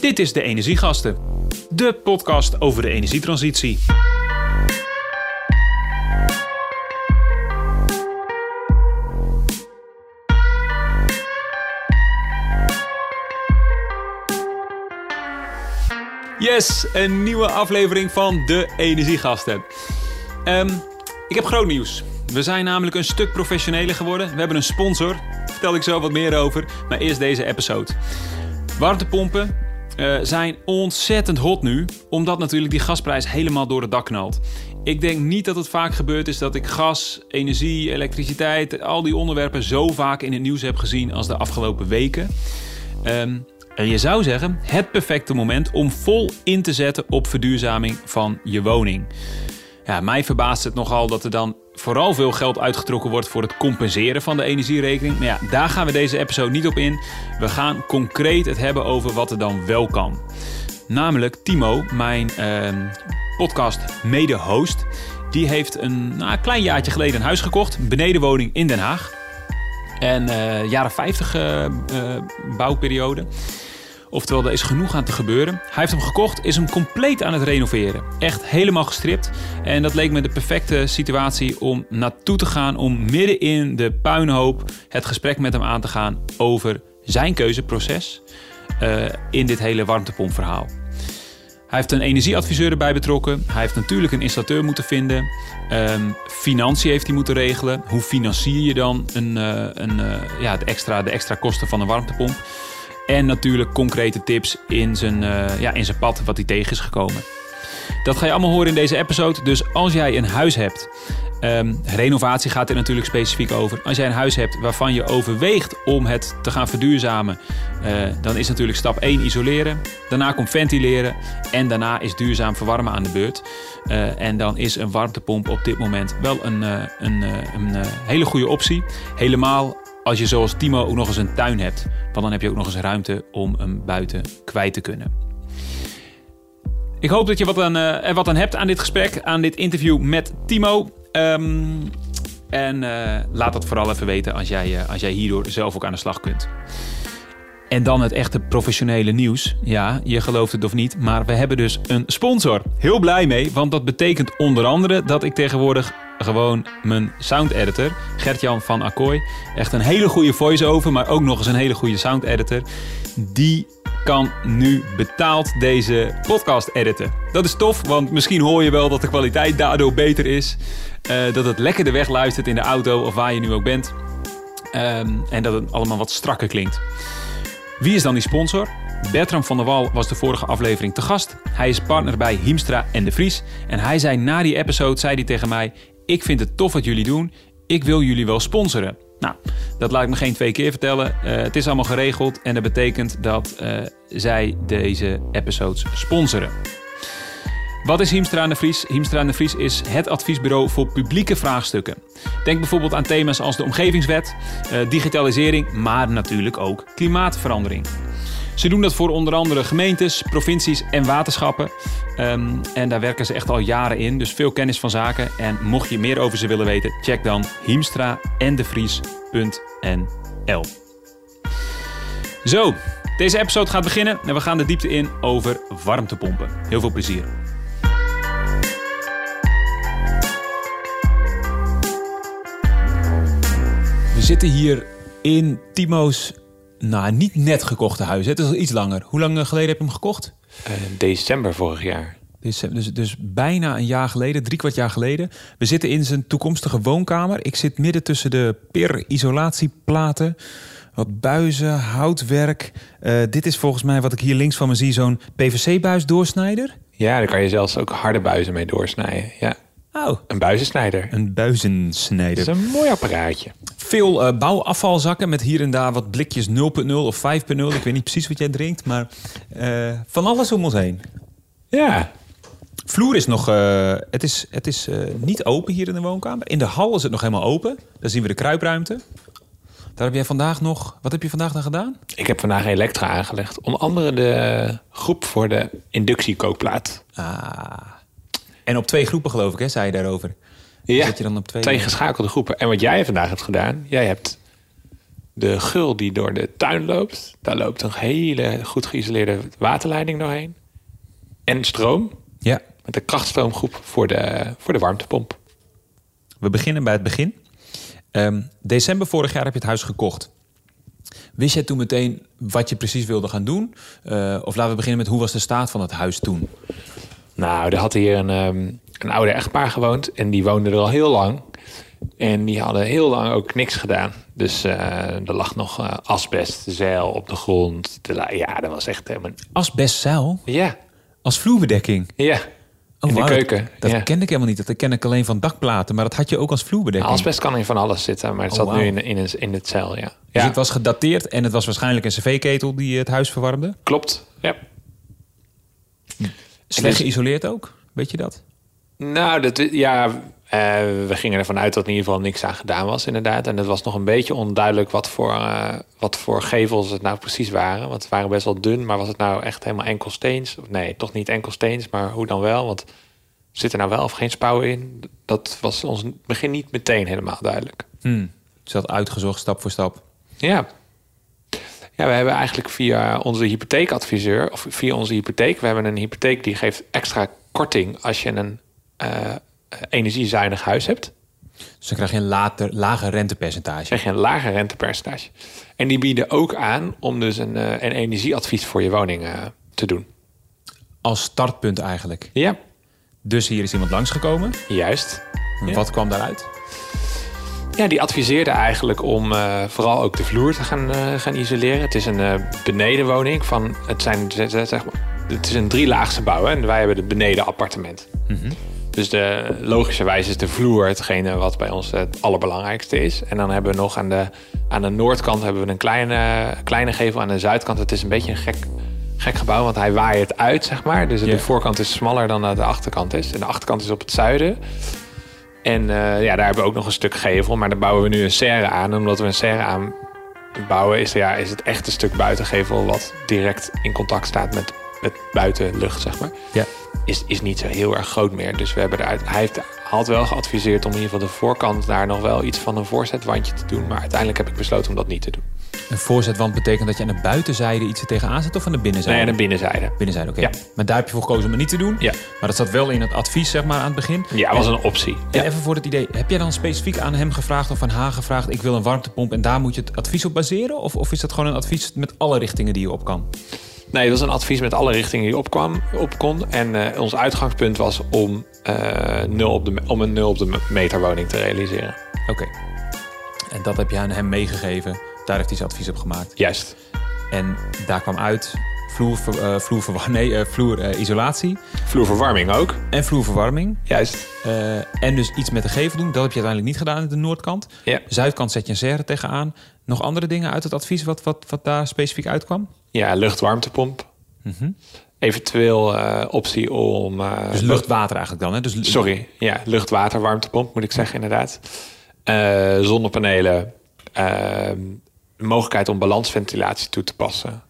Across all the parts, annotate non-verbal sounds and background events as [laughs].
Dit is De Energiegasten, de podcast over de energietransitie. Yes, een nieuwe aflevering van De Energiegasten. Ehm, ik heb groot nieuws. We zijn namelijk een stuk professioneler geworden. We hebben een sponsor. Daar vertel ik zo wat meer over. Maar eerst deze episode. Warmtepompen uh, zijn ontzettend hot nu. Omdat natuurlijk die gasprijs helemaal door het dak knalt. Ik denk niet dat het vaak gebeurd is dat ik gas, energie, elektriciteit, al die onderwerpen zo vaak in het nieuws heb gezien als de afgelopen weken. Um, en je zou zeggen, het perfecte moment om vol in te zetten op verduurzaming van je woning. Ja, mij verbaast het nogal dat er dan vooral veel geld uitgetrokken wordt voor het compenseren van de energierekening. Maar ja, daar gaan we deze episode niet op in. We gaan concreet het hebben over wat er dan wel kan. Namelijk Timo, mijn uh, podcast mede-host, die heeft een nou, klein jaartje geleden een huis gekocht, een benedenwoning in Den Haag. En uh, jaren 50 uh, uh, bouwperiode. Oftewel, er is genoeg aan te gebeuren. Hij heeft hem gekocht, is hem compleet aan het renoveren. Echt helemaal gestript. En dat leek me de perfecte situatie om naartoe te gaan. Om midden in de puinhoop het gesprek met hem aan te gaan over zijn keuzeproces. Uh, in dit hele warmtepompverhaal. Hij heeft een energieadviseur erbij betrokken. Hij heeft natuurlijk een installateur moeten vinden. Um, financiën heeft hij moeten regelen. Hoe financier je dan een, uh, een, uh, ja, de, extra, de extra kosten van een warmtepomp? En natuurlijk concrete tips in zijn, uh, ja, in zijn pad wat hij tegen is gekomen. Dat ga je allemaal horen in deze episode. Dus als jij een huis hebt, um, renovatie gaat er natuurlijk specifiek over. Als jij een huis hebt waarvan je overweegt om het te gaan verduurzamen, uh, dan is natuurlijk stap 1 isoleren. Daarna komt ventileren en daarna is duurzaam verwarmen aan de beurt. Uh, en dan is een warmtepomp op dit moment wel een, een, een hele goede optie. Helemaal als je zoals Timo ook nog eens een tuin hebt. Want dan heb je ook nog eens ruimte om hem buiten kwijt te kunnen. Ik hoop dat je wat aan, uh, er wat aan hebt aan dit gesprek, aan dit interview met Timo. Um, en uh, laat dat vooral even weten als jij, uh, als jij hierdoor zelf ook aan de slag kunt. En dan het echte professionele nieuws. Ja, je gelooft het of niet, maar we hebben dus een sponsor. Heel blij mee, want dat betekent onder andere dat ik tegenwoordig gewoon mijn sound editor, Gertjan van Akkooi. Echt een hele goede voice-over, maar ook nog eens een hele goede sound editor. Die kan nu betaald deze podcast editen. Dat is tof, want misschien hoor je wel dat de kwaliteit daardoor beter is. Uh, dat het lekker de weg luistert in de auto of waar je nu ook bent. Um, en dat het allemaal wat strakker klinkt. Wie is dan die sponsor? Bertram van der Wal was de vorige aflevering te gast. Hij is partner bij Hiemstra en de Vries. En hij zei na die episode zei hij tegen mij: Ik vind het tof wat jullie doen. Ik wil jullie wel sponsoren. Nou, dat laat ik me geen twee keer vertellen. Uh, het is allemaal geregeld en dat betekent dat uh, zij deze episodes sponsoren. Wat is Hiemstra en de Vries? Hiemstra en de Vries is het adviesbureau voor publieke vraagstukken. Denk bijvoorbeeld aan thema's als de omgevingswet, uh, digitalisering, maar natuurlijk ook klimaatverandering. Ze doen dat voor onder andere gemeentes, provincies en waterschappen. Um, en daar werken ze echt al jaren in, dus veel kennis van zaken. En mocht je meer over ze willen weten, check dan hiemstra en devries.nl. Zo, deze episode gaat beginnen en we gaan de diepte in over warmtepompen. Heel veel plezier. We zitten hier in Timo's nou, niet net gekochte huis. Het is al iets langer. Hoe lang geleden heb je hem gekocht? Uh, december vorig jaar. December, dus, dus bijna een jaar geleden, drie kwart jaar geleden. We zitten in zijn toekomstige woonkamer. Ik zit midden tussen de PIR-isolatieplaten. Wat buizen, houtwerk. Uh, dit is volgens mij wat ik hier links van me zie, zo'n PVC-buisdoorsnijder. Ja, daar kan je zelfs ook harde buizen mee doorsnijden. Ja. Oh. Een buizensnijder. Een buizensnijder. Dat is een mooi apparaatje. Veel uh, bouwafvalzakken met hier en daar wat blikjes 0.0 of 5.0. Ik weet niet precies wat jij drinkt, maar uh, van alles om ons heen. Ja. Vloer is nog, uh, het is, het is niet open hier in de woonkamer. In de hal is het nog helemaal open. Daar zien we de kruipruimte. Daar heb jij vandaag nog, wat heb je vandaag dan gedaan? Ik heb vandaag Elektra aangelegd. Onder andere de groep voor de inductiekookplaat. Ah. En op twee groepen geloof ik, hè, zei je daarover. Ja, je dan op twee, twee geschakelde groepen. En wat jij vandaag hebt gedaan, jij hebt de gul die door de tuin loopt. Daar loopt een hele goed geïsoleerde waterleiding doorheen. En stroom. Ja. Met een krachtstroomgroep voor de, voor de warmtepomp. We beginnen bij het begin. Ehm, december vorig jaar heb je het huis gekocht. Wist jij toen meteen wat je precies wilde gaan doen? Uh, of laten we beginnen met hoe was de staat van het huis toen? Nou, er had hier een, um, een oude echtpaar gewoond. En die woonde er al heel lang. En die hadden heel lang ook niks gedaan. Dus uh, er lag nog uh, asbestzeil op de grond. Ja, dat was echt helemaal... Asbestzeil? Ja. Als vloerbedekking? Ja. Oh, in de keuken. Dat, dat ja. kende ik helemaal niet. Dat ken ik alleen van dakplaten. Maar dat had je ook als vloerbedekking. Asbest kan in van alles zitten, maar het Oh, zat nu in, in, het zeil, ja. Dus ja, het was gedateerd en het was waarschijnlijk een cv-ketel die het huis verwarmde. klopt. Ja. Slecht geïsoleerd ook, weet je dat? Nou, dat, ja, eh, we gingen ervan uit dat in ieder geval niks aan gedaan was, inderdaad. En het was nog een beetje onduidelijk wat voor, eh, wat voor gevels het nou precies waren. Want het waren best wel dun, maar was het nou echt helemaal enkelsteens? Of Nee, toch niet enkelsteens, maar hoe dan wel? Want zit er nou wel of geen spouw in? Dat was ons begin niet meteen helemaal duidelijk. Hmm. Dat uitgezocht stap voor stap. Ja. Ja, we hebben eigenlijk via onze hypotheekadviseur, of via onze hypotheek, we hebben een hypotheek die geeft extra korting als je een eh, energiezuinig huis hebt. Dus dan krijg je een later, lager rentepercentage. krijg je een lager rentepercentage. En die bieden ook aan om dus een, eh, een energieadvies voor je woning eh, te doen. Als startpunt eigenlijk. Ja, Dus hier is iemand langsgekomen. juist. Ja. Wat kwam daaruit? Ja, die adviseerde eigenlijk om eh, vooral ook de vloer te gaan, eh, gaan isoleren. Het is een eh, benedenwoning van, het zijn zeg maar, het is een drielaagse bouw hè, en wij hebben het benedenappartement. Dus de, logischerwijs is de vloer hetgene wat bij ons het allerbelangrijkste is. En dan hebben we nog aan de, aan de noordkant hebben we een kleine, kleine gevel. Aan de zuidkant, het is een beetje een gek, gek gebouw, want hij waait uit, zeg maar. Dus de voorkant is smaller dan de achterkant is. En de achterkant is op het zuiden. En eh, ja, daar hebben we ook nog een stuk gevel. Maar daar bouwen we nu een serre aan. En omdat we een serre aan bouwen, is, er, ja, is het echt een stuk buitengevel... wat direct in contact staat met, met buitenlucht, zeg maar. Ja. Is, is niet zo heel erg groot meer. Dus we hebben eruit, hij heeft, had wel geadviseerd om in ieder geval de voorkant... daar nog wel iets van een voorzetwandje te doen. Maar uiteindelijk heb ik besloten om dat niet te doen. Een voorzetwand betekent dat je aan de buitenzijde iets er tegenaan zet of aan de binnenzijde? Nee, aan de binnenzijde. Binnenzijde, oké. Ja. Maar daar heb je voor gekozen om het niet te doen. Ja. Maar dat zat wel in het advies, zeg maar, aan het begin. Ja, was een optie. En Ja. even voor het idee, heb jij dan specifiek aan hem gevraagd of aan haar gevraagd... ik wil een warmtepomp en daar moet je het advies op baseren? Of, of is dat gewoon een advies met alle richtingen die je op kan? Nee, dat was een advies met alle richtingen die opkwam, op kon. En eh, ons uitgangspunt was om, eh, nul op de, om een nul op de meter woning te realiseren. Oké. En dat heb je aan hem meegegeven. Daar heeft hij zijn advies op gemaakt. Juist. En daar kwam uit vloer, eh vloerverwa- [laughs] nee, eh, vloerisolatie Vloerverwarming ook. en vloerverwarming. Juist. Eh, en dus iets met de gevel doen. Dat heb je uiteindelijk niet gedaan in de noordkant. Ja. Zuidkant zet je een serre tegenaan. Nog andere dingen uit het advies wat, wat, wat daar specifiek uitkwam? Ja, luchtwarmtepomp. Eventueel eh, optie om... eh. Dus lucht-water eigenlijk dan. Hè? Dus, Sorry, ja, luchtwaterwarmtepomp moet ik zeggen inderdaad. Eh, zonnepanelen. Eh, mogelijkheid om balansventilatie toe te passen.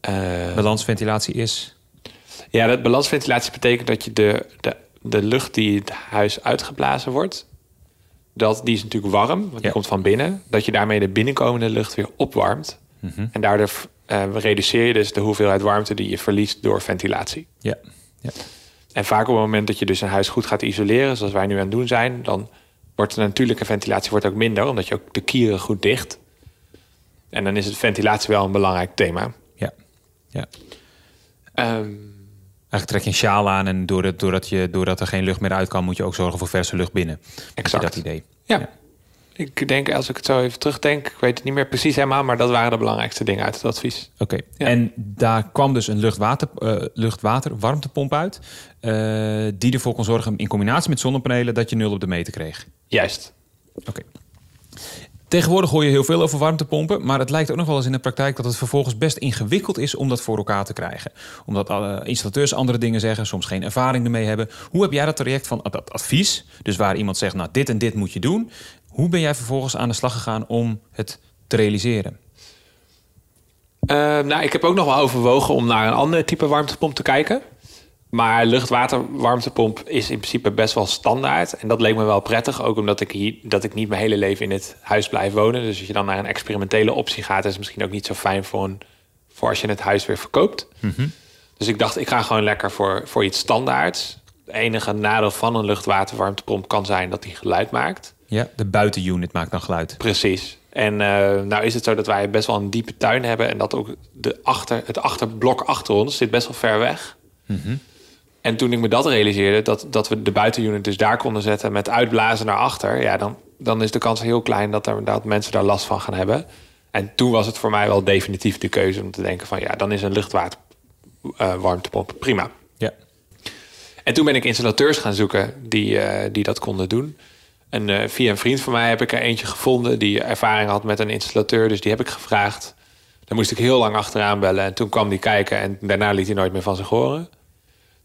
Eh, Balansventilatie is. Ja, dat balansventilatie betekent dat je de, de, de lucht die het huis uitgeblazen wordt, dat, die is natuurlijk warm, want die Ja. komt van binnen. Dat je daarmee de binnenkomende lucht weer opwarmt. En daardoor eh, reduceer je dus de hoeveelheid warmte die je verliest door ventilatie. Ja. ja. En vaak op het moment dat je dus een huis goed gaat isoleren, zoals wij nu aan het doen zijn, dan wordt de natuurlijke ventilatie wordt ook minder, omdat je ook de kieren goed dicht. En dan is het ventilatie wel een belangrijk thema. ja. ja. Ehm, Eigenlijk trek je een sjaal aan en doordat, doordat, je, doordat er geen lucht meer uit kan, moet je ook zorgen voor verse lucht binnen. Exact. Dat idee. Ja. Ik denk, als ik het zo even terugdenk, ik weet het niet meer precies helemaal, maar dat waren de belangrijkste dingen uit het advies. Oké. Ja. En daar kwam dus een luchtwater, eh, luchtwater warmtepomp uit. eh, die ervoor kon zorgen, in combinatie met zonnepanelen, dat je nul op de meter kreeg. Juist. Oké. Tegenwoordig hoor je heel veel over warmtepompen, maar het lijkt ook nog wel eens in de praktijk dat het vervolgens best ingewikkeld is om dat voor elkaar te krijgen. Omdat alle installateurs andere dingen zeggen, soms geen ervaring ermee hebben. Hoe heb jij dat traject van dat advies, dus waar iemand zegt, nou dit en dit moet je doen. Hoe ben jij vervolgens aan de slag gegaan om het te realiseren? Eh, nou, ik heb ook nog wel overwogen om naar een ander type warmtepomp te kijken. Maar luchtwaterwarmtepomp is in principe best wel standaard. En dat leek me wel prettig. Ook omdat ik, hier, dat ik niet mijn hele leven in het huis blijf wonen. Dus als je dan naar een experimentele optie gaat... is het misschien ook niet zo fijn voor, een, voor als je het huis weer verkoopt. Dus ik dacht, ik ga gewoon lekker voor, voor iets standaards. Het enige nadeel van een luchtwaterwarmtepomp kan zijn dat die geluid maakt. Ja, de buitenunit maakt dan geluid. Precies. En uh, nou is het zo dat wij best wel een diepe tuin hebben... en dat ook de achter, het achterblok achter ons zit best wel ver weg. En toen ik me dat realiseerde, dat, dat we de buitenunit dus daar konden zetten... met uitblazen naar achter, ja, dan, dan is de kans heel klein... dat, er, dat mensen daar last van gaan hebben. En toen was het voor mij wel definitief de keuze om te denken van... ja, dan is een luchtwaterwarmtepomp uh, prima. Ja. En toen ben ik installateurs gaan zoeken die, uh, die dat konden doen... En uh, via een vriend van mij heb ik er eentje gevonden die ervaring had met een installateur. Dus die heb ik gevraagd. Daar moest ik heel lang achteraan bellen. En toen kwam die kijken en daarna liet hij nooit meer van zich horen.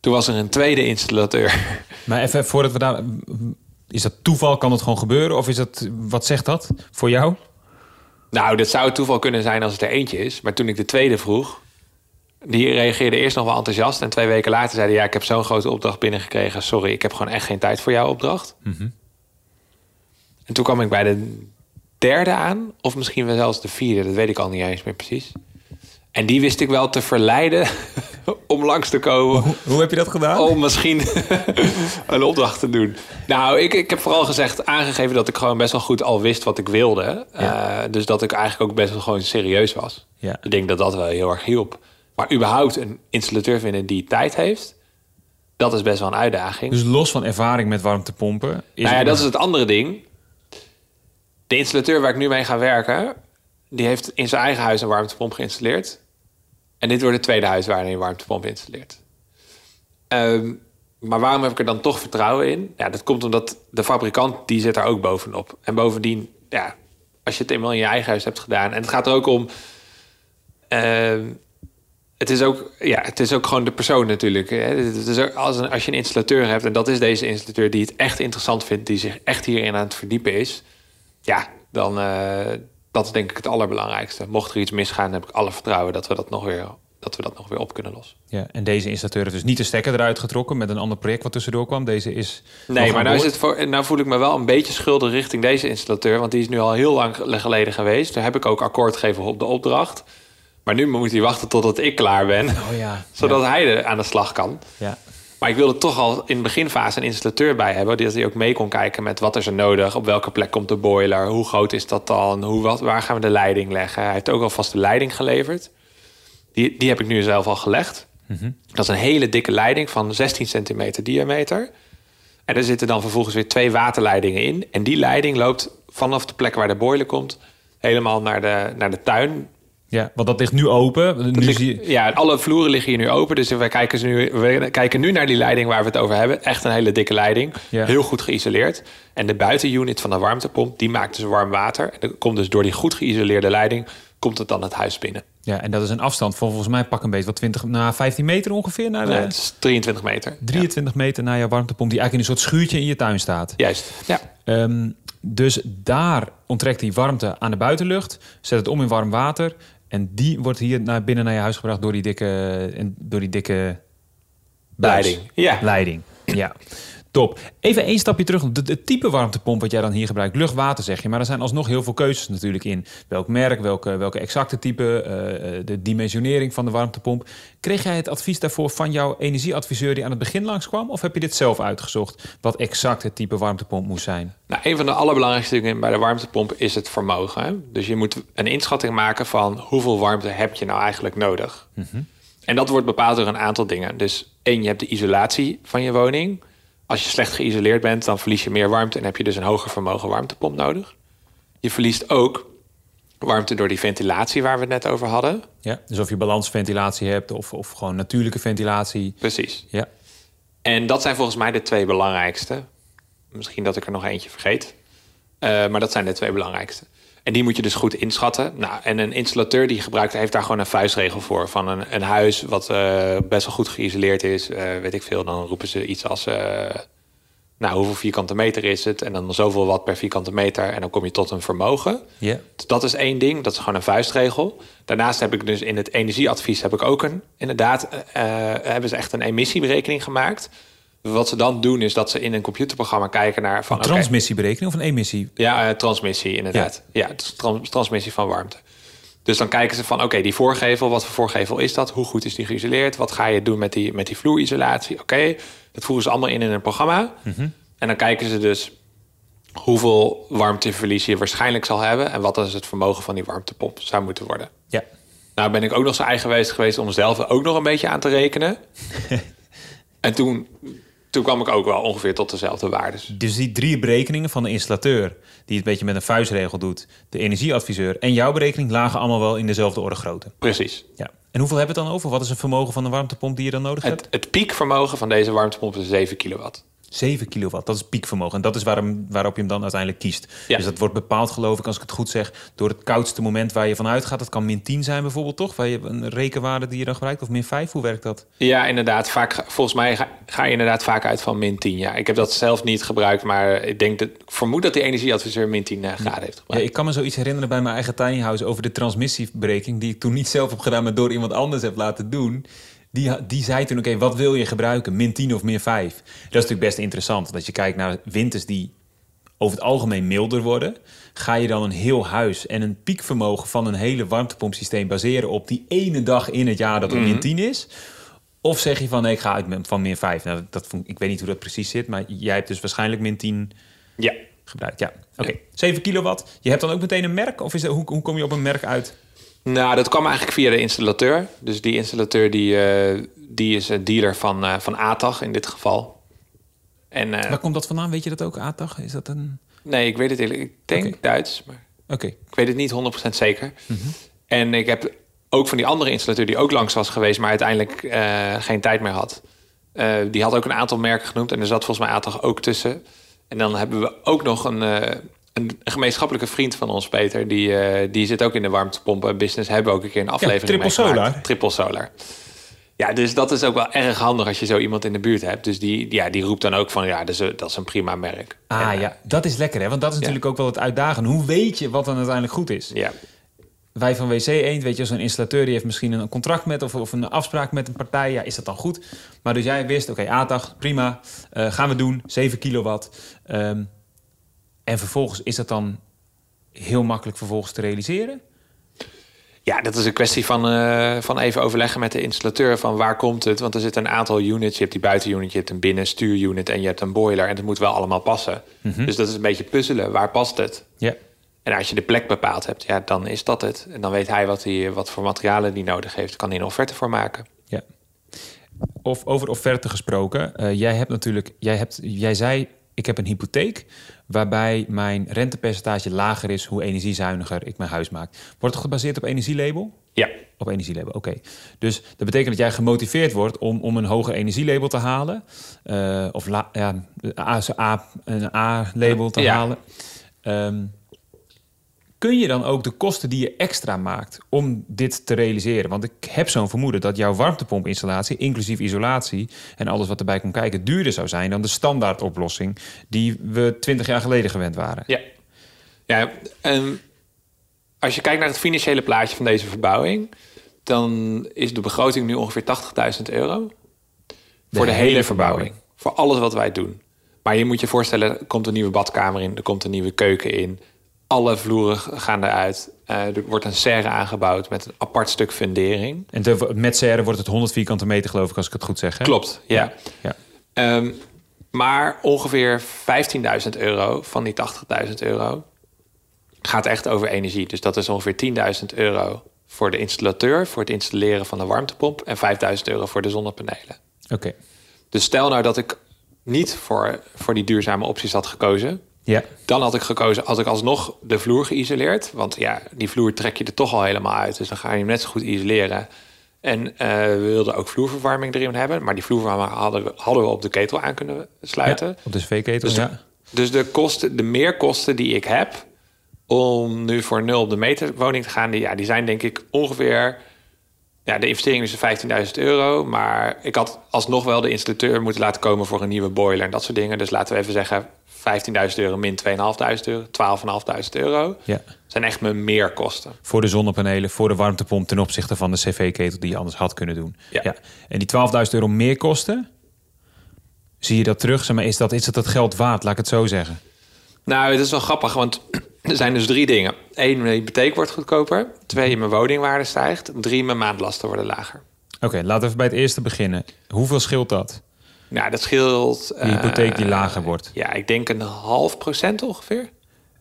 Toen was er een tweede installateur. Maar even voordat we daar. Is dat toeval? Kan het gewoon gebeuren? Of is dat. Wat zegt dat voor jou? Nou, dat zou toeval kunnen zijn als het er eentje is. Maar toen ik de tweede vroeg. Die reageerde eerst nog wel enthousiast. En twee weken later zei hij: Ja, ik heb zo'n grote opdracht binnengekregen. Sorry, ik heb gewoon echt geen tijd voor jouw opdracht. Mm -hmm. En toen kwam ik bij de derde aan, of misschien wel zelfs de vierde, dat weet ik al niet eens meer precies. En die wist ik wel te verleiden [laughs] om langs te komen. Hoe, hoe heb je dat gedaan? Om misschien [laughs] een opdracht te doen. Nou, ik, ik heb vooral gezegd, aangegeven dat ik gewoon best wel goed al wist wat ik wilde. Ja. Uh, dus dat ik eigenlijk ook best wel gewoon serieus was. Ja. Ik denk dat dat wel heel erg hielp. Maar überhaupt een installateur vinden die tijd heeft, dat is best wel een uitdaging. Dus los van ervaring met warmtepompen. Is nou ja, dat is het andere ding. De installateur waar ik nu mee ga werken, die heeft in zijn eigen huis een warmtepomp geïnstalleerd. En dit wordt het tweede huis waar hij een warmtepomp installeert. Um, maar waarom heb ik er dan toch vertrouwen in? Ja, dat komt omdat de fabrikant die zit daar ook bovenop. En bovendien, ja, als je het eenmaal in je eigen huis hebt gedaan. En het gaat er ook om. Uh, het is ook, ja, het is ook gewoon de persoon natuurlijk. Het is ook als, als je een installateur hebt, en dat is deze installateur die het echt interessant vindt, die zich echt hierin aan het verdiepen is ja, dan uh, dat is denk ik het allerbelangrijkste. Mocht er iets misgaan, heb ik alle vertrouwen dat we dat nog weer, dat we dat nog weer op kunnen lossen. Ja, en deze installateur heeft dus niet de stekker eruit getrokken met een ander project wat tussendoor kwam. Deze is. Nee, maar nou, is het voor, nou voel ik me wel een beetje schuldig richting deze installateur, want die is nu al heel lang geleden geweest. Daar heb ik ook akkoord gegeven op de opdracht. Maar nu moet hij wachten totdat ik klaar ben, oh ja, [laughs] zodat ja. hij er aan de slag kan. Ja. Maar ik wilde toch al in de beginfase een installateur bij hebben. Die hij ook mee kon kijken met wat is er nodig. Op welke plek komt de boiler? Hoe groot is dat dan? Hoe, wat, waar gaan we de leiding leggen? Hij heeft ook alvast de leiding geleverd. Die, die heb ik nu zelf al gelegd. Mm -hmm. Dat is een hele dikke leiding van 16 centimeter diameter. En er zitten dan vervolgens weer twee waterleidingen in. En die leiding loopt vanaf de plek waar de boiler komt... helemaal naar de, naar de tuin ja, want dat ligt nu open. Nu ligt, zie je... Ja, alle vloeren liggen hier nu open. Dus wij kijken, nu, we kijken nu naar die leiding waar we het over hebben. Echt een hele dikke leiding. Ja. Heel goed geïsoleerd. En de buitenunit van de warmtepomp, die maakt dus warm water. En dat komt dus door die goed geïsoleerde leiding, komt het dan het huis binnen. Ja, en dat is een afstand van volgens mij pak een beetje wat 20 na nou, 15 meter ongeveer naar de... Nee, het is 23 meter. 23 ja. meter naar jouw warmtepomp, die eigenlijk in een soort schuurtje in je tuin staat. Juist, ja. Um, dus daar onttrekt die warmte aan de buitenlucht, zet het om in warm water. En die wordt hier naar binnen naar je huis gebracht door die dikke, door die dikke buis. leiding. Ja. Leiding. Ja. Top. Even één stapje terug. Het, type warmtepomp wat jij dan hier gebruikt, luchtwater zeg je, maar er zijn alsnog heel veel keuzes natuurlijk in. Welk merk, welke, welke exacte type, uh, de dimensionering van de warmtepomp. Kreeg jij het advies daarvoor van jouw energieadviseur die aan het begin langskwam? Of heb je dit zelf uitgezocht, wat exact het type warmtepomp moest zijn? Nou, een van de allerbelangrijkste dingen bij de warmtepomp is het vermogen. Hè? Dus je moet een inschatting maken van hoeveel warmte heb je nou eigenlijk nodig. Mm -hmm. En dat wordt bepaald door een aantal dingen. Dus één, je hebt de isolatie van je woning. Als je slecht geïsoleerd bent, dan verlies je meer warmte en heb je dus een hoger vermogen warmtepomp nodig. Je verliest ook warmte door die ventilatie waar we het net over hadden. Ja, dus of je balansventilatie hebt of, of gewoon natuurlijke ventilatie. Precies. Ja. En dat zijn volgens mij de twee belangrijkste. Misschien dat ik er nog eentje vergeet. Uh, maar dat zijn de twee belangrijkste. En die moet je dus goed inschatten. Nou, en een installateur die gebruikt, heeft daar gewoon een vuistregel voor. Van een, een huis wat uh, best wel goed geïsoleerd is, uh, weet ik veel. Dan roepen ze iets als uh, nou, hoeveel vierkante meter is het? En dan zoveel watt per vierkante meter. En dan kom je tot een vermogen. Ja. Dus dat is één ding. Dat is gewoon een vuistregel. Daarnaast heb ik dus in het energieadvies heb ik ook een... Inderdaad, eh, hebben ze echt een emissieberekening gemaakt. Wat ze dan doen is dat ze in een computerprogramma kijken naar... Van, Een transmissieberekening of een emissie? Ja, uh, transmissie inderdaad. Ja, ja trans transmissie van warmte. Dus dan kijken ze van, oké, die voorgevel, wat voor voorgevel is dat? Hoe goed is die geïsoleerd? Wat ga je doen met die, met die vloerisolatie? Oké, dat voeren ze allemaal in in een programma. Mhm. En dan kijken ze dus hoeveel warmteverlies je waarschijnlijk zal hebben... en wat is het vermogen van die warmtepomp zou moeten worden. Ja. Nou ben ik ook nog zo eigenwijs geweest om zelf ook nog een beetje aan te rekenen. [laughs] en toen, toen kwam ik ook wel ongeveer tot dezelfde waardes. Dus die drie berekeningen van de installateur... die het een beetje met een vuistregel doet... de energieadviseur en jouw berekening... lagen allemaal wel in dezelfde orde grootte. Precies. Ja. En hoeveel hebben we het dan over? Wat is het vermogen van de warmtepomp die je dan nodig hebt? Het, het piekvermogen van deze warmtepomp is 7 kilowatt. 7 kilowatt, dat is piekvermogen. En dat is waarom, waarop je hem dan uiteindelijk kiest. Ja. Dus dat wordt bepaald, geloof ik, als ik het goed zeg... door het koudste moment waar je van uitgaat. Dat kan min 10 zijn bijvoorbeeld, toch? Waar je een rekenwaarde die je dan gebruikt. Of min 5, hoe werkt dat? Ja, inderdaad. Vaak, volgens mij ga, ga je inderdaad vaak uit van min 10. Ja, ik heb dat zelf niet gebruikt, maar ik denk dat, ik vermoed dat die energieadviseur min 10 graden heeft Ja, ik kan me zoiets herinneren bij mijn eigen tiny house... over de transmissieberekening... die ik toen niet zelf heb gedaan, maar door iemand anders heb laten doen... Die, die zei toen, oké, wat wil je gebruiken? Min 10 of min 5? Dat is natuurlijk best interessant. Als je kijkt naar winters die over het algemeen milder worden... ga je dan een heel huis en een piekvermogen van een hele warmtepompsysteem baseren... op die ene dag in het jaar dat het min 10 is... Of zeg je van, nee, ik ga uit van min 5. Nou, dat ik weet niet hoe dat precies zit, maar jij hebt dus waarschijnlijk min 10 Ja. gebruikt. Ja, oké. 7 kilowatt. Je hebt dan ook meteen een merk? Of is dat, hoe, hoe kom je op een merk uit? Nou, dat kwam eigenlijk via de installateur. Dus die installateur die, eh, die is een dealer van, eh van ATAG in dit geval. En eh, Waar komt dat vandaan? Weet je dat ook, ATAG? Is dat een... nee, ik weet het eerlijk. Ik denk. Duits, maar Oké. Ik weet het niet 100% zeker. En ik heb ook van die andere installateur die ook langs was geweest, maar uiteindelijk eh, geen tijd meer had. Eh, die had ook een aantal merken genoemd en er zat volgens mij ATAG ook tussen. En dan hebben we ook nog een, eh, een gemeenschappelijke vriend van ons, Peter. Die, eh, die zit ook in de warmtepompen business. Hebben we ook een keer een aflevering Triple mee gemaakt. Solar. Triple Solar. Ja, dus dat is ook wel erg handig als je zo iemand in de buurt hebt. Dus die, ja, die roept dan ook van, ja, dat is, een- dat is een prima merk. Ah En, eh, ja, dat is lekker hè, want dat is natuurlijk ook wel het uitdagen. Hoe weet je wat dan uiteindelijk goed is? Ja, Wij van WC Eend, weet je, zo'n installateur die heeft misschien een contract met of, of een afspraak met een partij. Ja, is dat dan goed? Maar dus jij wist, oké, ATAG, prima, eh, gaan we doen, 7 kilowatt. Ehm, en vervolgens is dat dan heel makkelijk vervolgens te realiseren? Ja, dat is een kwestie van, eh, van even overleggen met de installateur van waar komt het. Want er zitten een aantal units. Je hebt die buitenunit, je hebt een binnenstuurunit en je hebt een boiler. En het moet wel allemaal passen. Dus dat is een beetje puzzelen. Waar past het? Ja. En als je de plek bepaald hebt, ja, dan is dat het. En dan weet hij wat, hij, wat voor materialen hij nodig heeft. Kan hij een offerte voor maken. Ja. Of over offerte gesproken. eh, jij hebt natuurlijk, jij, hebt, jij zei, ik heb een hypotheek waarbij mijn rentepercentage lager is hoe energiezuiniger ik mijn huis maak. Wordt het gebaseerd op energielabel? Ja, Op energielabel, oké. Dus dat betekent dat jij gemotiveerd wordt om, om een hoger energielabel te halen. eh, of la, ja, A, A, een A-label te Ja. halen. Ehm, kun je dan ook de kosten die je extra maakt om dit te realiseren? Want ik heb zo'n vermoeden dat jouw warmtepompinstallatie, inclusief isolatie en alles wat erbij komt kijken, duurder zou zijn dan de standaardoplossing die we 20 jaar geleden gewend waren. ja. ja ehm, als je kijkt naar het financiële plaatje van deze verbouwing... dan is de begroting nu ongeveer 80.000 euro. voor de hele, hele verbouwing. Voor alles wat wij doen. Maar je moet je voorstellen, er komt een nieuwe badkamer in, er komt een nieuwe keuken in. Alle vloeren gaan eruit. Eh, er wordt een serre aangebouwd met een apart stuk fundering. En te- met serre wordt het 100 vierkante meter, geloof ik, als ik het goed zeg. Hè? Klopt, ja. Ja. Ehm, maar ongeveer 15.000 euro van die 80.000 euro gaat echt over energie. Dus dat is ongeveer 10.000 euro voor de installateur, voor het installeren van de warmtepomp en 5.000 euro voor de zonnepanelen. Oké. Dus stel nou dat ik niet voor, voor die duurzame opties had gekozen. Ja. Dan had ik gekozen, had ik alsnog de vloer geïsoleerd. Want ja, die vloer trek je er toch al helemaal uit. Dus dan ga je hem net zo goed isoleren. En eh, we wilden ook vloerverwarming erin hebben. Maar die vloerverwarming hadden we, hadden we op de ketel aan kunnen sluiten. Ja, op de cv-ketel, Dus, ja. dus de, kosten, de meerkosten die ik heb om nu voor nul op de meter woning te gaan, die, ja, die zijn denk ik ongeveer Ja, de investering is 15.000 euro. Maar ik had alsnog wel de installateur moeten laten komen voor een nieuwe boiler en dat soort dingen. Dus laten we even zeggen 15.000 euro min 2.500 euro. 12.500 euro. Ja. zijn echt mijn meerkosten. Voor de zonnepanelen, voor de warmtepomp ten opzichte van de cv-ketel die je anders had kunnen doen. Ja. En die 12.000 euro meer kosten, zie je dat terug? Zeg maar, is, dat, is dat het geld waard, laat ik het zo zeggen? Nou, het is wel grappig, want [clears throat] er zijn dus drie dingen. Eén, mijn hypotheek wordt goedkoper. Twee, mijn woningwaarde stijgt. Drie, mijn maandlasten worden lager. Oké, laten we even bij het eerste beginnen. Hoeveel scheelt dat? Nou, dat scheelt... Die hypotheek die eh, lager wordt. Ja, ik denk een half procent ongeveer.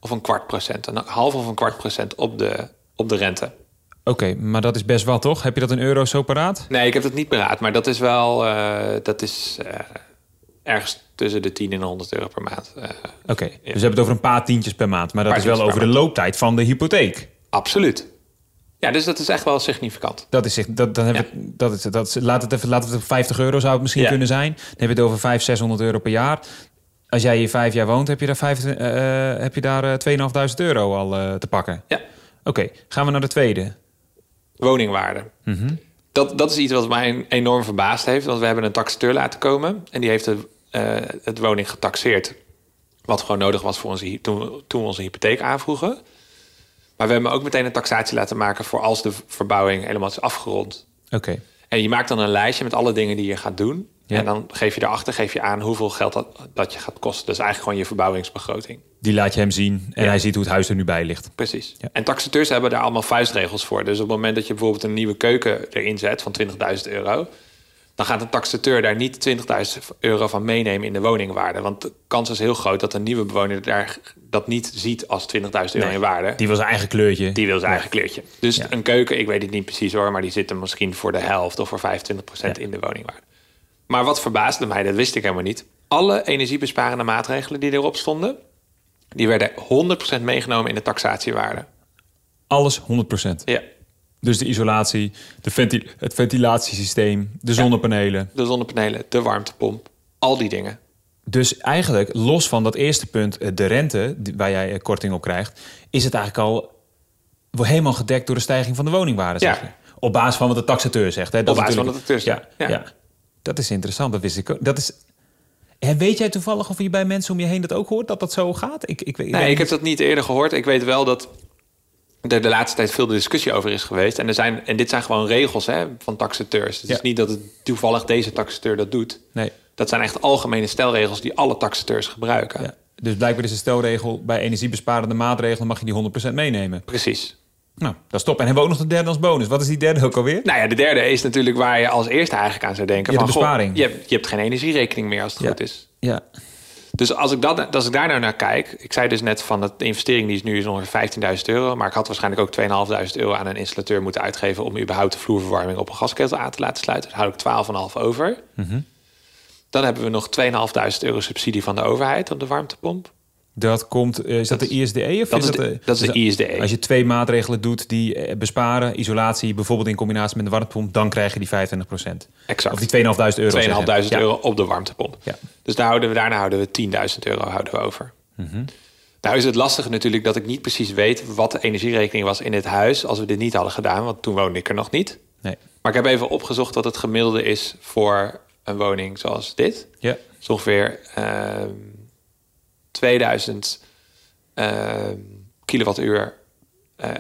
Of een kwart procent. Een half of een kwart procent op de, op de rente. Oké, maar dat is best wat, toch? Heb je dat in euro zo paraat? Nee, ik heb het niet beraad. Maar dat is wel... eh, dat is eh, ergens tussen de 10 en 100 euro per maand. Oké, dus we hebben het over een paar tientjes per maand. Maar dat is wel over de looptijd van de hypotheek. absoluut. Ja, dus dat is echt wel significant. Dat is, dat, dan hebben Ja. dat is, dat is, laat het even, laten we het op 50 euro zou het misschien Ja. kunnen zijn. Dan heb je het over 500, 600 euro per jaar. Als jij hier vijf jaar woont, heb je daar, vijf, eh, eh, heb je daar eh, 2.500 euro al eh, te pakken. Ja. Oké, gaan we naar de tweede. Woningwaarde. Mhm. Dat, dat is iets wat mij enorm verbaasd heeft. Want we hebben een taxateur laten komen. En die heeft de, eh, het woning getaxeerd. Wat gewoon nodig was voor onze, toen, toen we onze hypotheek aanvroegen. Maar we hebben ook meteen een taxatie laten maken... voor als de verbouwing helemaal is afgerond. Oké, En je maakt dan een lijstje met alle dingen die je gaat doen. Ja. En dan geef je daarachter geef je aan hoeveel geld dat, dat je gaat kosten. Dus eigenlijk gewoon je verbouwingsbegroting. die laat je hem zien en Ja. hij ziet hoe het huis er nu bij ligt. Precies. Ja. En taxateurs hebben daar allemaal vuistregels voor. Dus op het moment dat je bijvoorbeeld een nieuwe keuken erin zet van 20.000 euro, dan gaat een taxateur daar niet 20.000 euro van meenemen in de woningwaarde. Want de kans is heel groot dat een nieuwe bewoner daar dat niet ziet als 20.000 euro Nee, in waarde. Die wil zijn eigen kleurtje. Die wil zijn eigen kleurtje. Dus Ja. een keuken, ik weet het niet precies hoor, maar die zit er misschien voor de helft of voor 25% in de woningwaarde. Maar wat verbaasde mij, dat wist ik helemaal niet. Alle energiebesparende maatregelen die erop stonden, die werden 100% meegenomen in de taxatiewaarde. Alles 100%. Ja, Dus de isolatie, de venti- het ventilatiesysteem, de zonnepanelen. de zonnepanelen, de warmtepomp, al die dingen. Dus eigenlijk, los van dat eerste punt, eh, de rente, waar jij eh, korting op krijgt, is het eigenlijk al helemaal gedekt door de stijging van de woningwaarde. Zeg Ja. je. Op basis van wat de taxateur zegt. Hè? Dat Op is basis van wat de taxateur ja, zegt, ja. ja. dat is interessant. Dat wist ik ook. Dat is. Hè, Weet jij toevallig of je bij mensen om je heen dat ook hoort, dat dat zo gaat? Ik, ik, weet- Nee, ik heb dat niet eerder gehoord. Ik weet wel dat er de laatste tijd veel discussie over is geweest. En, er zijn, en dit zijn gewoon regels hè, van taxateurs. Het Ja. is niet dat het toevallig deze taxateur dat doet. Nee. Dat zijn echt algemene stelregels die alle taxateurs gebruiken. Ja. Dus blijkbaar is de stelregel bij energiebesparende maatregelen mag je die 100% meenemen. Precies. Nou, dat is top. En hebben we ook nog de derde als bonus. Wat is die derde ook alweer? Nou ja, de derde is natuurlijk waar je als eerste eigenlijk aan zou denken. Ja, de van, goh, besparing. je, hebt, je hebt geen energierekening meer als het goed is. Ja. Dus als ik, dat, als ik daar nou naar kijk... Ik zei dus net van dat de investering die is nu is ongeveer 15.000 euro. Maar ik had waarschijnlijk ook 2.500 euro aan een installateur moeten uitgeven... om überhaupt de vloerverwarming op een gasketel aan te laten sluiten. Dus hou ik 12,5 over. Mhm. Dan hebben we nog 2.500 euro subsidie van de overheid op de warmtepomp. Dat komt, eh, is dat, de ISDE? Of Dat is, dat de, de, dat is de ISDE. Als je twee maatregelen doet die eh, besparen, isolatie, bijvoorbeeld in combinatie met de warmtepomp, dan krijg je die 25%. Exact. Of die 2.500 euro. 2.500 zeggen. Ja. euro op de warmtepomp. Ja. Dus daar houden we, daarna houden we 10.000 euro houden we over. Mhm. Nou is het lastige natuurlijk dat ik niet precies weet... wat de energierekening was in dit huis... als we dit niet hadden gedaan, want toen woonde ik er nog niet. Nee. Maar ik heb even opgezocht wat het gemiddelde is... voor een woning zoals dit. Ja. Dat is ongeveer ehm 2000 ehm, kilowattuur eh,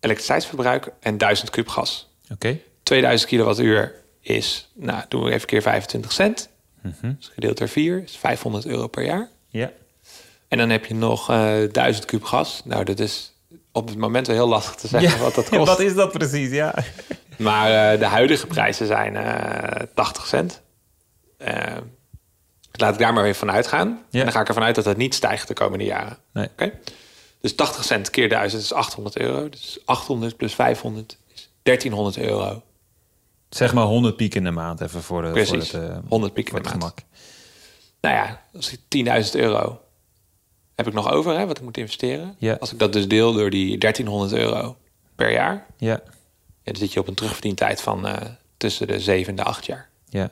elektriciteitsverbruik... en 1000 kub gas. Oké. 2000 kilowattuur is, nou, doen we even keer 25 cent. Mhm. Dus gedeeld door 4 is 500 euro per jaar. Ja. En dan heb je nog eh 1000 kub gas. Nou, dat is op het moment wel heel lastig te zeggen Ja, wat dat kost. Wat is dat precies? Ja. Maar eh, de huidige prijzen zijn eh 80 cent. Eh, laat ik daar maar even van uitgaan. Ja. En dan ga ik ervan uit dat het niet stijgt de komende jaren. Nee. Oké? Dus 80 cent keer 1000 is 800 euro. Dus 800 plus 500 is 1300 euro. Zeg maar 100 piek in de maand even voor, de, Precies, voor het, eh, 100 piek in de maand. gemak. Nou ja, als ik 10.000 euro heb ik nog over, hè, wat ik moet investeren. Ja. Als ik dat dus deel door die 1300 euro per jaar, Ja. ja, dan zit je op een terugverdientijd van eh, tussen de 7 en de 8 jaar. Ja.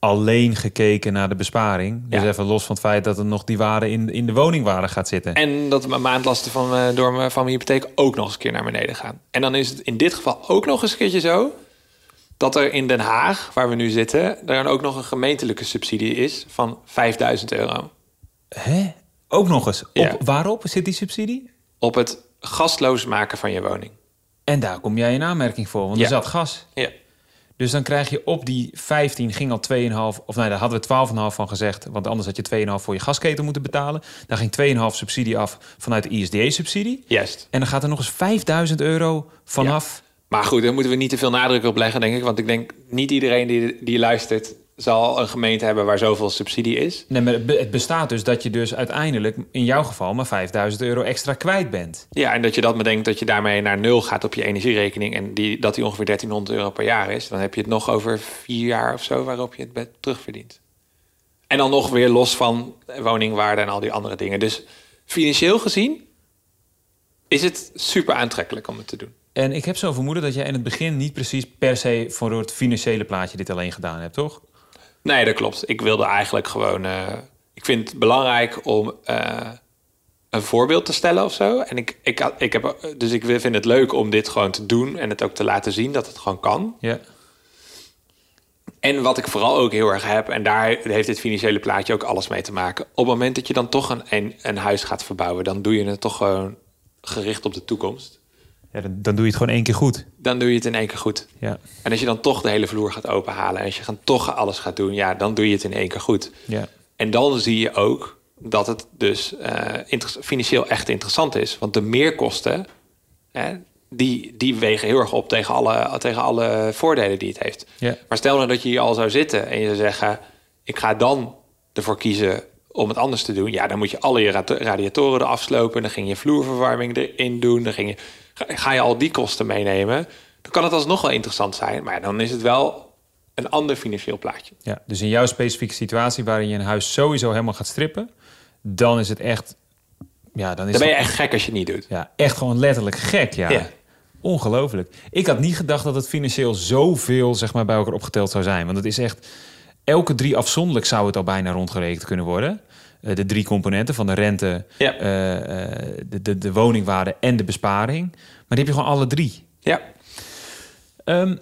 Alleen gekeken naar de besparing. Dus Ja. even los van het feit dat er nog die waarde in, in de woningwaarde gaat zitten. En dat mijn maandlasten van, eh, door mijn, van mijn hypotheek ook nog eens een keer naar beneden gaan. En dan is het in dit geval ook nog eens een keertje zo... dat er in Den Haag, waar we nu zitten... er dan ook nog een gemeentelijke subsidie is van 5000 euro. Hè? Ook nog eens. Ja. Op, waarop zit die subsidie? Op het gastloos maken van je woning. En daar kom jij in aanmerking voor, want Ja. er zat gas. Ja. Dus dan krijg je op die 15 ging al 2,5... of nee, daar hadden we 12,5 van gezegd... want anders had je 2,5 voor je gasketel moeten betalen. Daar ging 2,5 subsidie af vanuit de ISDA-subsidie. Juist. En dan gaat er nog eens 5000 euro vanaf... Maar goed, daar moeten we niet te veel nadruk op leggen, denk ik. Want ik denk, niet iedereen die, die luistert... zal een gemeente hebben waar zoveel subsidie is. Nee, maar het be- het bestaat dus dat je dus uiteindelijk... in jouw geval maar 5000 euro extra kwijt bent. Ja, en dat je dat bedenkt dat je daarmee naar nul gaat op je energierekening... en die, dat die ongeveer 1300 euro per jaar is... dan heb je het nog over vier jaar of zo waarop je het terugverdient. En dan nog weer los van woningwaarde en al die andere dingen. Dus financieel gezien is het super aantrekkelijk om het te doen. En ik heb zo'n vermoeden dat jij in het begin... niet precies per se voor het financiële plaatje dit alleen gedaan hebt, toch? Nee, dat klopt. Ik wilde eigenlijk gewoon... eh, ik vind het belangrijk om eh, een voorbeeld te stellen of zo. En ik, ik, ik heb, dus ik vind het leuk om dit gewoon te doen... en het ook te laten zien dat het gewoon kan. Ja. En wat ik vooral ook heel erg heb, en daar heeft dit financiële plaatje ook alles mee te maken. Op het moment dat je dan toch een, een, een huis gaat verbouwen, dan doe je het toch gewoon gericht op de toekomst. Ja dan, dan doe je het gewoon één keer goed. Dan doe je het in één keer goed. Ja. En als je dan toch de hele vloer gaat openhalen en als je dan toch alles gaat doen, ja, dan doe je het in één keer goed. Ja. En dan zie je ook dat het dus eh, financieel echt interessant is. Want de meerkosten, hè, die, die wegen heel erg op tegen alle, tegen alle voordelen die het heeft. Ja. Maar stel nou dat je hier al zou zitten en je zou zeggen... ik ga dan ervoor kiezen om het anders te doen. Ja, dan moet je alle je radi- radiatoren eraf slopen. Dan ging je vloerverwarming erin doen. Dan ging je, ga, je al die kosten meenemen. Dan kan het alsnog wel interessant zijn. Maar dan is het wel een ander financieel plaatje. Ja, dus in jouw specifieke situatie waarin je een huis sowieso helemaal gaat strippen, dan is het echt. Ja, dan is Dan ben je echt gek als je het niet doet. ja, echt gewoon letterlijk gek. Ja. Ja. Ongelooflijk. Ik had niet gedacht dat het financieel zoveel zeg maar, bij elkaar opgeteld zou zijn. Want het is echt. Elke drie afzonderlijk zou het al bijna rondgerekend kunnen worden. Eh, de drie componenten van de rente, Ja. eh, eh, de, de, de woningwaarde en de besparing. Maar die heb je gewoon alle drie. Ja, Ehm,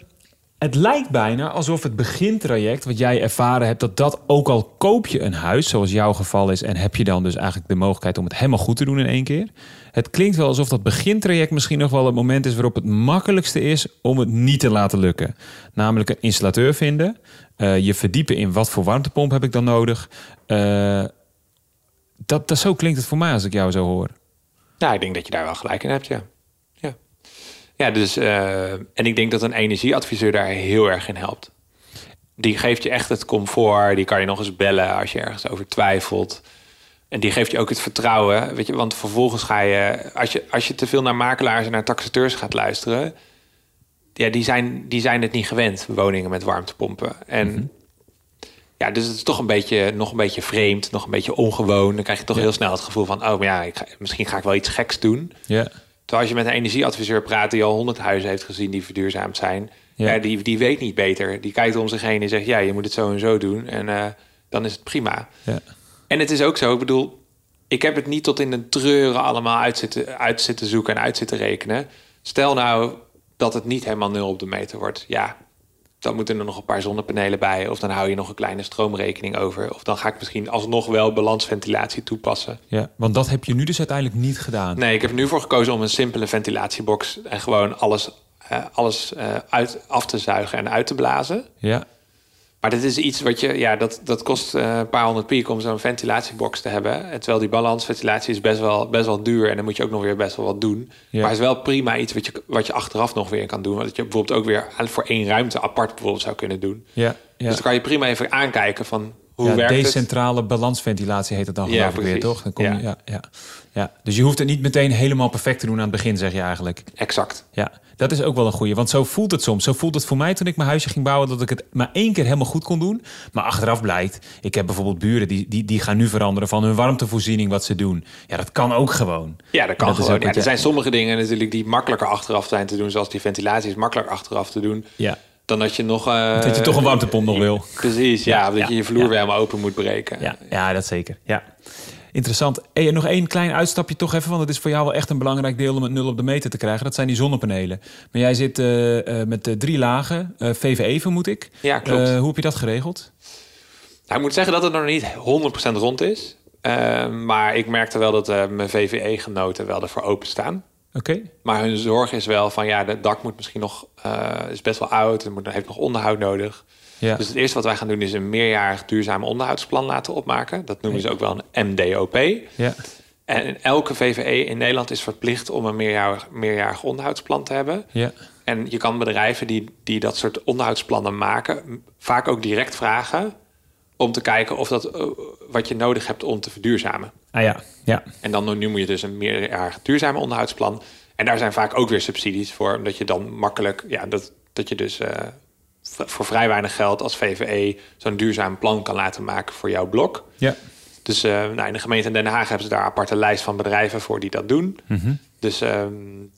het lijkt bijna alsof het begintraject wat jij ervaren hebt, dat dat ook al koop je een huis, zoals jouw geval is, en heb je dan dus eigenlijk de mogelijkheid om het helemaal goed te doen in één keer. Het klinkt wel alsof dat begintraject misschien nog wel het moment is waarop het makkelijkste is om het niet te laten lukken. Namelijk een installateur vinden, je verdiepen in wat voor warmtepomp heb ik dan nodig. Dat, dat, zo klinkt het voor mij als ik jou zo hoor. Nou, ik denk dat je daar wel gelijk in hebt, ja. Ja, ja dus, eh, en ik denk dat een energieadviseur daar heel erg in helpt. Die geeft je echt het comfort, die kan je nog eens bellen als je ergens over twijfelt. En die geeft je ook het vertrouwen, weet je, want vervolgens ga je, als je, als je te veel naar makelaars en naar taxateurs gaat luisteren, ja, die zijn, die zijn het niet gewend, woningen met warmtepompen. En ja, dus het is toch een beetje, nog een beetje vreemd, nog een beetje ongewoon. Dan krijg je toch Ja. heel snel het gevoel van, oh, maar ja, ik ga, misschien ga ik wel iets geks doen. Ja, Terwijl als je met een energieadviseur praat die al honderd huizen heeft gezien die verduurzaamd zijn, Ja. ja. die, die weet niet beter. Die kijkt om zich heen en zegt, ja, je moet het zo en zo doen. En eh, dan is het prima. ja. En het is ook zo, ik bedoel, ik heb het niet tot in de treuren allemaal uit zitten, uit zitten zoeken en uit zitten rekenen. Stel nou dat het niet helemaal nul op de meter wordt. Ja, dan moeten er nog een paar zonnepanelen bij. Of dan hou je nog een kleine stroomrekening over. Of dan ga ik misschien alsnog wel balansventilatie toepassen. ja, want dat heb je nu dus uiteindelijk niet gedaan. Nee, ik heb nu voor gekozen om een simpele ventilatiebox en gewoon alles, eh, alles eh, uit, af te zuigen en uit te blazen. Ja, Maar dit is iets wat je, ja, dat, dat kost eh, een paar honderd piek om zo'n ventilatiebox te hebben. En terwijl die balansventilatie is best wel, best wel duur en dan moet je ook nog weer best wel wat doen. Ja. Maar het is wel prima iets wat je, wat je achteraf nog weer kan doen. Wat je bijvoorbeeld ook weer voor één ruimte apart bijvoorbeeld zou kunnen doen. ja, ja. Dus dan kan je prima even aankijken van hoe ja, werkt het. decentrale balansventilatie heet het dan Ja, geloof ik weer, toch? Dan kom je, ja. Ja. Ja, ja. Dus je hoeft het niet meteen helemaal perfect te doen aan het begin, zeg je eigenlijk. Exact. Ja, dat is ook wel een goeie. Want zo voelt het soms. Zo voelt het voor mij toen ik mijn huisje ging bouwen... dat ik het maar één keer helemaal goed kon doen. Maar achteraf blijkt... Ik heb bijvoorbeeld buren die, die, die gaan nu veranderen... van hun warmtevoorziening wat ze doen. Ja, dat kan ook gewoon. Ja, dat kan dat gewoon. Ja, er je- zijn sommige dingen natuurlijk die makkelijker achteraf zijn te doen. Zoals die ventilatie is makkelijk achteraf te doen. Ja, dan dat je nog... eh, Dat je toch een warmtepomp nog wil. Precies, ja. Dat ja, je je vloer ja. weer helemaal open moet breken. Ja, ja dat zeker. Ja. Interessant. En nog één klein uitstapje toch even, want het is voor jou wel echt een belangrijk deel om het nul op de meter te krijgen. Dat zijn die zonnepanelen. Maar jij zit eh, eh, met eh, drie lagen, eh, VVE vermoed ik. Ja, klopt. Hoe heb je dat geregeld? Nou, ik moet zeggen dat het nog niet 100% rond is. Eh, maar ik merkte wel dat mijn VVE-genoten wel ervoor openstaan. Oké. Maar hun zorg is wel van ja, het dak moet misschien nog, is best wel oud, het moet, heeft nog onderhoud nodig. Ja. Dus het eerste wat wij gaan doen is een meerjarig duurzaam onderhoudsplan laten opmaken. Dat noemen ze ook wel een MDOP. ja. En elke VVE in Nederland is verplicht om een meerjarig, meerjarig onderhoudsplan te hebben. Ja. En je kan bedrijven die, die dat soort onderhoudsplannen maken, vaak ook direct vragen om te kijken of dat eh, wat je nodig hebt om te verduurzamen. Ah ja. Ja. En dan nu moet je dus een meerjarig duurzaam onderhoudsplan. En daar zijn vaak ook weer subsidies voor, omdat je dan makkelijk, ja, dat, dat je dus eh, voor vrij weinig geld als VVE zo'n duurzaam plan kan laten maken voor jouw blok. Ja. Dus eh, nou, in de gemeente Den Haag hebben ze daar een aparte lijst van bedrijven voor die dat doen. Dus ehm,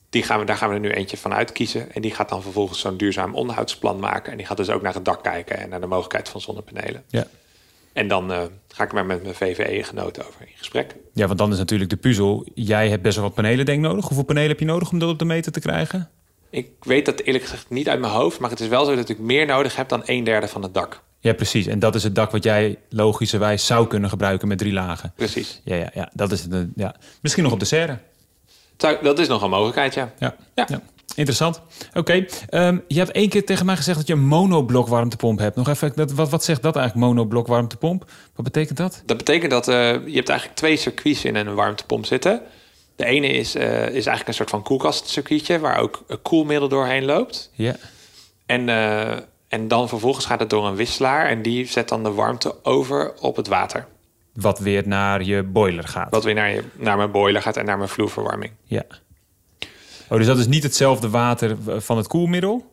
die gaan we, daar gaan we er nu eentje van uitkiezen. En die gaat dan vervolgens zo'n duurzaam onderhoudsplan maken. En die gaat dus ook naar het dak kijken en naar de mogelijkheid van zonnepanelen. Ja. En dan eh, ga ik maar met mijn VVE-genoten over in gesprek. Ja, want dan is natuurlijk de puzzel. Jij hebt best wel wat panelen denk ik nodig. Hoeveel panelen heb je nodig om dat op de meter te krijgen? Ik weet dat eerlijk gezegd niet uit mijn hoofd, maar het is wel zo dat ik meer nodig heb dan een derde van het dak. Ja, precies. En dat is het dak wat jij logischerwijs zou kunnen gebruiken met drie lagen. Precies. Ja, ja, ja. Dat is het. eh, Ja. Misschien nog op de serre. Dat is nog een mogelijkheid, ja. Ja. Ja. ja. Interessant. Oké. ehm, je hebt één keer tegen mij gezegd dat je een monoblok warmtepomp hebt. Nog even, dat, wat, wat zegt dat eigenlijk, monoblok warmtepomp? Wat betekent dat? Dat betekent dat eh, je hebt eigenlijk twee circuits in een warmtepomp zitten. De ene is, eh, is eigenlijk een soort van koelkastcircuitje... waar ook een koelmiddel doorheen loopt. Ja. En, eh, en dan vervolgens gaat het door een wisselaar... en die zet dan de warmte over op het water. Wat weer naar je boiler gaat. Wat weer naar, je, naar mijn boiler gaat en naar mijn vloerverwarming. Ja. Oh, dus dat is niet hetzelfde water van het koelmiddel?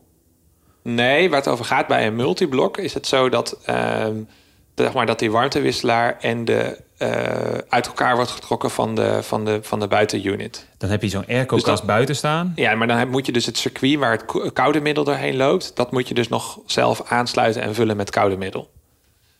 Nee, waar het over gaat bij een multiblok... is het zo dat, ehm, zeg maar, dat die warmtewisselaar... en de, eh, uit elkaar wordt getrokken van de, van de, van de buitenunit. Dan heb je zo'n airco-kast Dus buiten staan. Ja, maar dan moet je dus het circuit waar het ko- koude middel doorheen loopt, dat moet je dus nog zelf aansluiten en vullen met koude middel.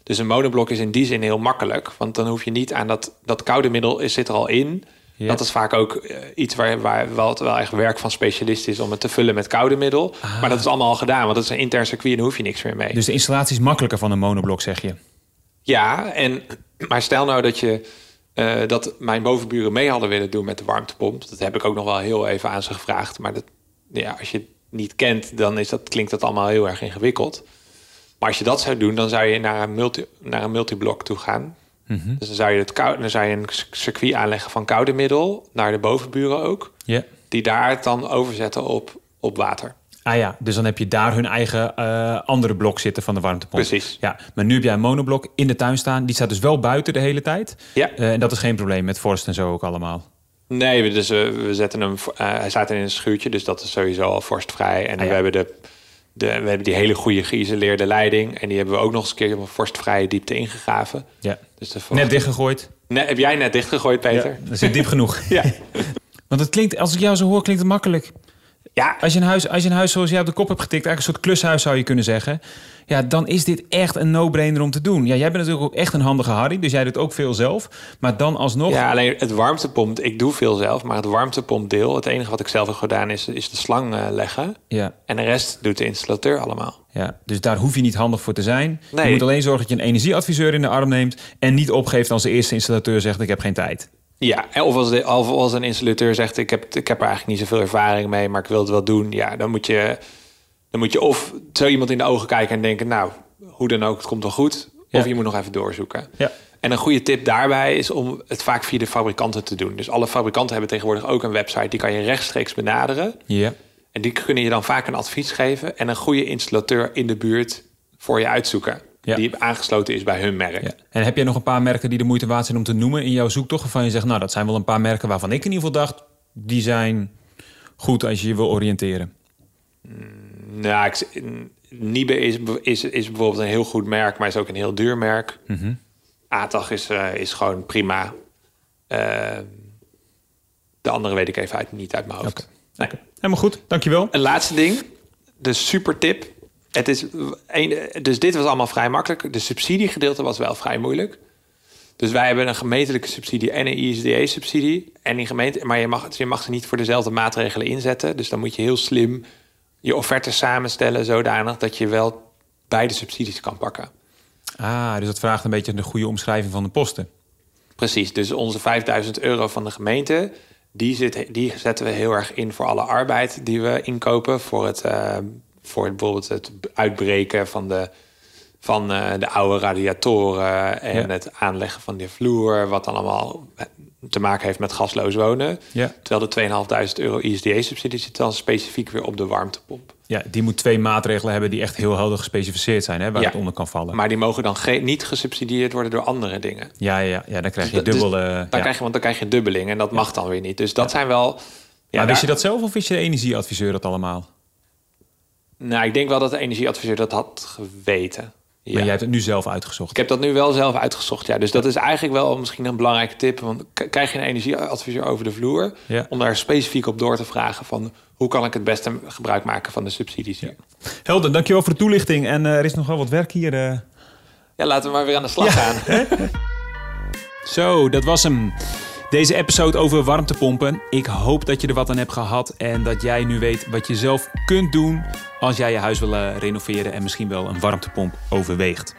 Dus een monoblok is in die zin heel makkelijk, want dan hoef je niet aan dat, dat koude middel is, zit er al in. Dat is vaak ook eh, iets waar, waar wel, het wel echt werk van specialisten is om het te vullen met koude middel. Maar dat is allemaal al gedaan, want dat is een intern circuit en daar hoef je niks meer mee. Dus de installatie is makkelijker van een monoblok, zeg je? Ja, en, maar stel nou dat je eh, dat mijn bovenburen mee hadden willen doen met de warmtepomp. Dat heb ik ook nog wel heel even aan ze gevraagd. Maar dat, ja, als je het niet kent, dan is dat, klinkt dat allemaal heel erg ingewikkeld. Maar als je dat zou doen, dan zou je naar een, multi, naar een multiblok toe gaan. Dus dan zou, je het kou, dan zou je een circuit aanleggen van koude middel naar de bovenburen ook. Die daar het dan overzetten op, op water. Ah ja, dus dan heb je daar hun eigen eh, andere blok zitten van de warmtepomp. Precies. Ja, maar nu heb jij een monoblok in de tuin staan. Die staat dus wel buiten de hele tijd. Ja. Eh, en dat is geen probleem met vorst en zo ook allemaal. Nee, we, dus, eh, we zetten hem. hij staat in een schuurtje, dus dat is sowieso al vorstvrij. En Ah, ja. we, hebben de, de, we hebben die hele goede geïsoleerde leiding. En die hebben we ook nog eens een keer op een vorstvrije diepte ingegraven. Ja. Dus de Net dichtgegooid. Ne- heb jij net dichtgegooid, Peter? Dat zit diep genoeg. [laughs] Ja. [laughs] Want het klinkt, als ik jou zo hoor, klinkt het makkelijk. Ja, Als je een huis, als je een huis zoals jij op de kop hebt getikt, eigenlijk een soort klushuis zou je kunnen zeggen. Ja, dan is dit echt een no-brainer om te doen. Ja, jij bent natuurlijk ook echt een handige Harry, dus jij doet ook veel zelf. Maar dan alsnog. ja, alleen het warmtepomp. Ik doe veel zelf, maar het warmtepompdeel. Het enige wat ik zelf heb gedaan is, is de slang eh, leggen. Ja, En de rest doet de installateur allemaal. ja, dus daar hoef je niet handig voor te zijn. Je moet alleen zorgen dat je een energieadviseur in de arm neemt en niet opgeeft als de eerste installateur zegt: Ik heb geen tijd. Ja, of als, de, of als een installateur zegt: ik heb, ik heb er eigenlijk niet zoveel ervaring mee, maar ik wil het wel doen. Ja, dan moet je, dan moet je of zo iemand in de ogen kijken en denken: Nou, hoe dan ook, het komt wel goed. Ja. Of je moet nog even doorzoeken. Ja. En een goede tip daarbij is om het vaak via de fabrikanten te doen. Dus alle fabrikanten hebben tegenwoordig ook een website, die kan je rechtstreeks benaderen. Ja. En die kunnen je dan vaak een advies geven en een goede installateur in de buurt voor je uitzoeken. Ja. Die aangesloten is bij hun merk. ja. En heb jij nog een paar merken die de moeite waard zijn om te noemen in jouw zoektocht? Waarvan je zegt: Nou, dat zijn wel een paar merken waarvan ik in ieder geval dacht: die zijn goed als je je wil oriënteren. Nou, ik, Nibe is, is, is bijvoorbeeld een heel goed merk, maar is ook een heel duur merk. ATAG is, eh, is gewoon prima. Eh, de andere weet ik even uit, niet uit mijn hoofd. Nee. Helemaal goed, dankjewel. Een laatste ding, de super tip. Het is een, dus dit was allemaal vrij makkelijk. De subsidiegedeelte was wel vrij moeilijk. Dus wij hebben een gemeentelijke subsidie en een ISDA-subsidie. En die gemeente, maar je mag, je mag ze niet voor dezelfde maatregelen inzetten. Dus dan moet je heel slim je offerte samenstellen, zodanig dat je wel beide subsidies kan pakken. Ah, dus dat vraagt een beetje een goede omschrijving van de posten. Precies, dus onze 5000 euro van de gemeente, die, zit, die zetten we heel erg in voor alle arbeid die we inkopen. Voor, het, uh, voor bijvoorbeeld het uitbreken van de, van, uh, de oude radiatoren en het aanleggen van de vloer, wat dan allemaal te maken heeft met gasloos wonen. Ja. Terwijl de 2.500 euro ISDA-subsidie zit dan specifiek weer op de warmtepomp. Ja, die moet twee maatregelen hebben die echt heel helder gespecificeerd zijn, hè, waar Ja. het onder kan vallen. Maar die mogen dan geen niet gesubsidieerd worden door andere dingen. ja, ja, ja, dan krijg je Dus dus eh, dan ja. krijg je, want dan krijg je dubbeling en dat mag dan weer niet. Dus dat zijn wel. Ja, maar wist daar- je dat zelf of wist je de energieadviseur dat allemaal? Nou, ik denk wel dat de energieadviseur dat had geweten. Ja. Maar jij hebt het nu zelf uitgezocht. Ik heb dat nu wel zelf uitgezocht. Ja. Dus dat is eigenlijk wel misschien een belangrijke tip. Want krijg je een energieadviseur over de vloer... Ja. om daar specifiek op door te vragen van... hoe kan ik het beste gebruik maken van de subsidies hier? Helder, dankjewel voor de toelichting. En eh, er is nog wel wat werk hier. eh. Ja, laten we maar weer aan de slag gaan. [laughs] Zo, dat was hem. Deze episode over warmtepompen. Ik hoop dat je er wat aan hebt gehad en dat jij nu weet wat je zelf kunt doen als jij je huis wil eh, renoveren en misschien wel een warmtepomp overweegt.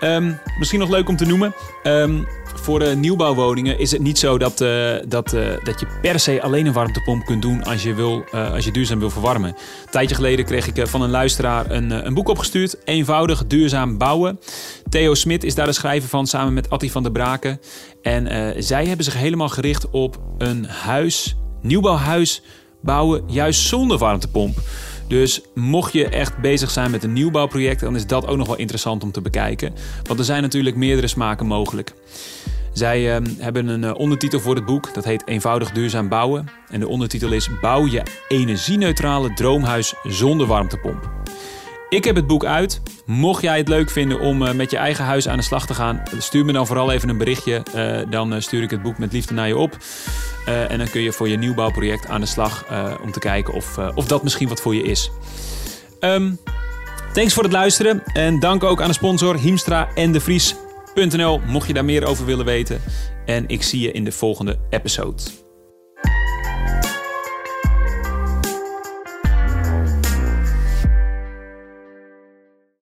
Ehm, misschien nog leuk om te noemen. ehm, voor de nieuwbouwwoningen is het niet zo dat, eh, dat, eh, dat je per se alleen een warmtepomp kunt doen als je, wil, eh, als je duurzaam wil verwarmen. Een tijdje geleden kreeg ik van een luisteraar een, een boek opgestuurd. Eenvoudig duurzaam bouwen. Theo Smit is daar de schrijver van samen met Attie van der Braken. En zij hebben zich helemaal gericht op een huis, nieuwbouwhuis bouwen, juist zonder warmtepomp. Dus mocht je echt bezig zijn met een nieuwbouwproject, dan is dat ook nog wel interessant om te bekijken. Want er zijn natuurlijk meerdere smaken mogelijk. Zij eh, hebben een eh, ondertitel voor het boek, dat heet Eenvoudig duurzaam bouwen. En de ondertitel is Bouw je energieneutrale droomhuis zonder warmtepomp. Ik heb het boek uit. Mocht jij het leuk vinden om eh, met je eigen huis aan de slag te gaan, stuur me dan vooral even een berichtje. Eh, dan eh, stuur ik het boek met liefde naar je op. En dan kun je voor je nieuwbouwproject aan de slag om te kijken of, of dat misschien wat voor je is. Ehm, thanks voor het luisteren. En dank ook aan de sponsor Hiemstra en de Vries.nl. Mocht je daar meer over willen weten. En ik zie je in de volgende episode.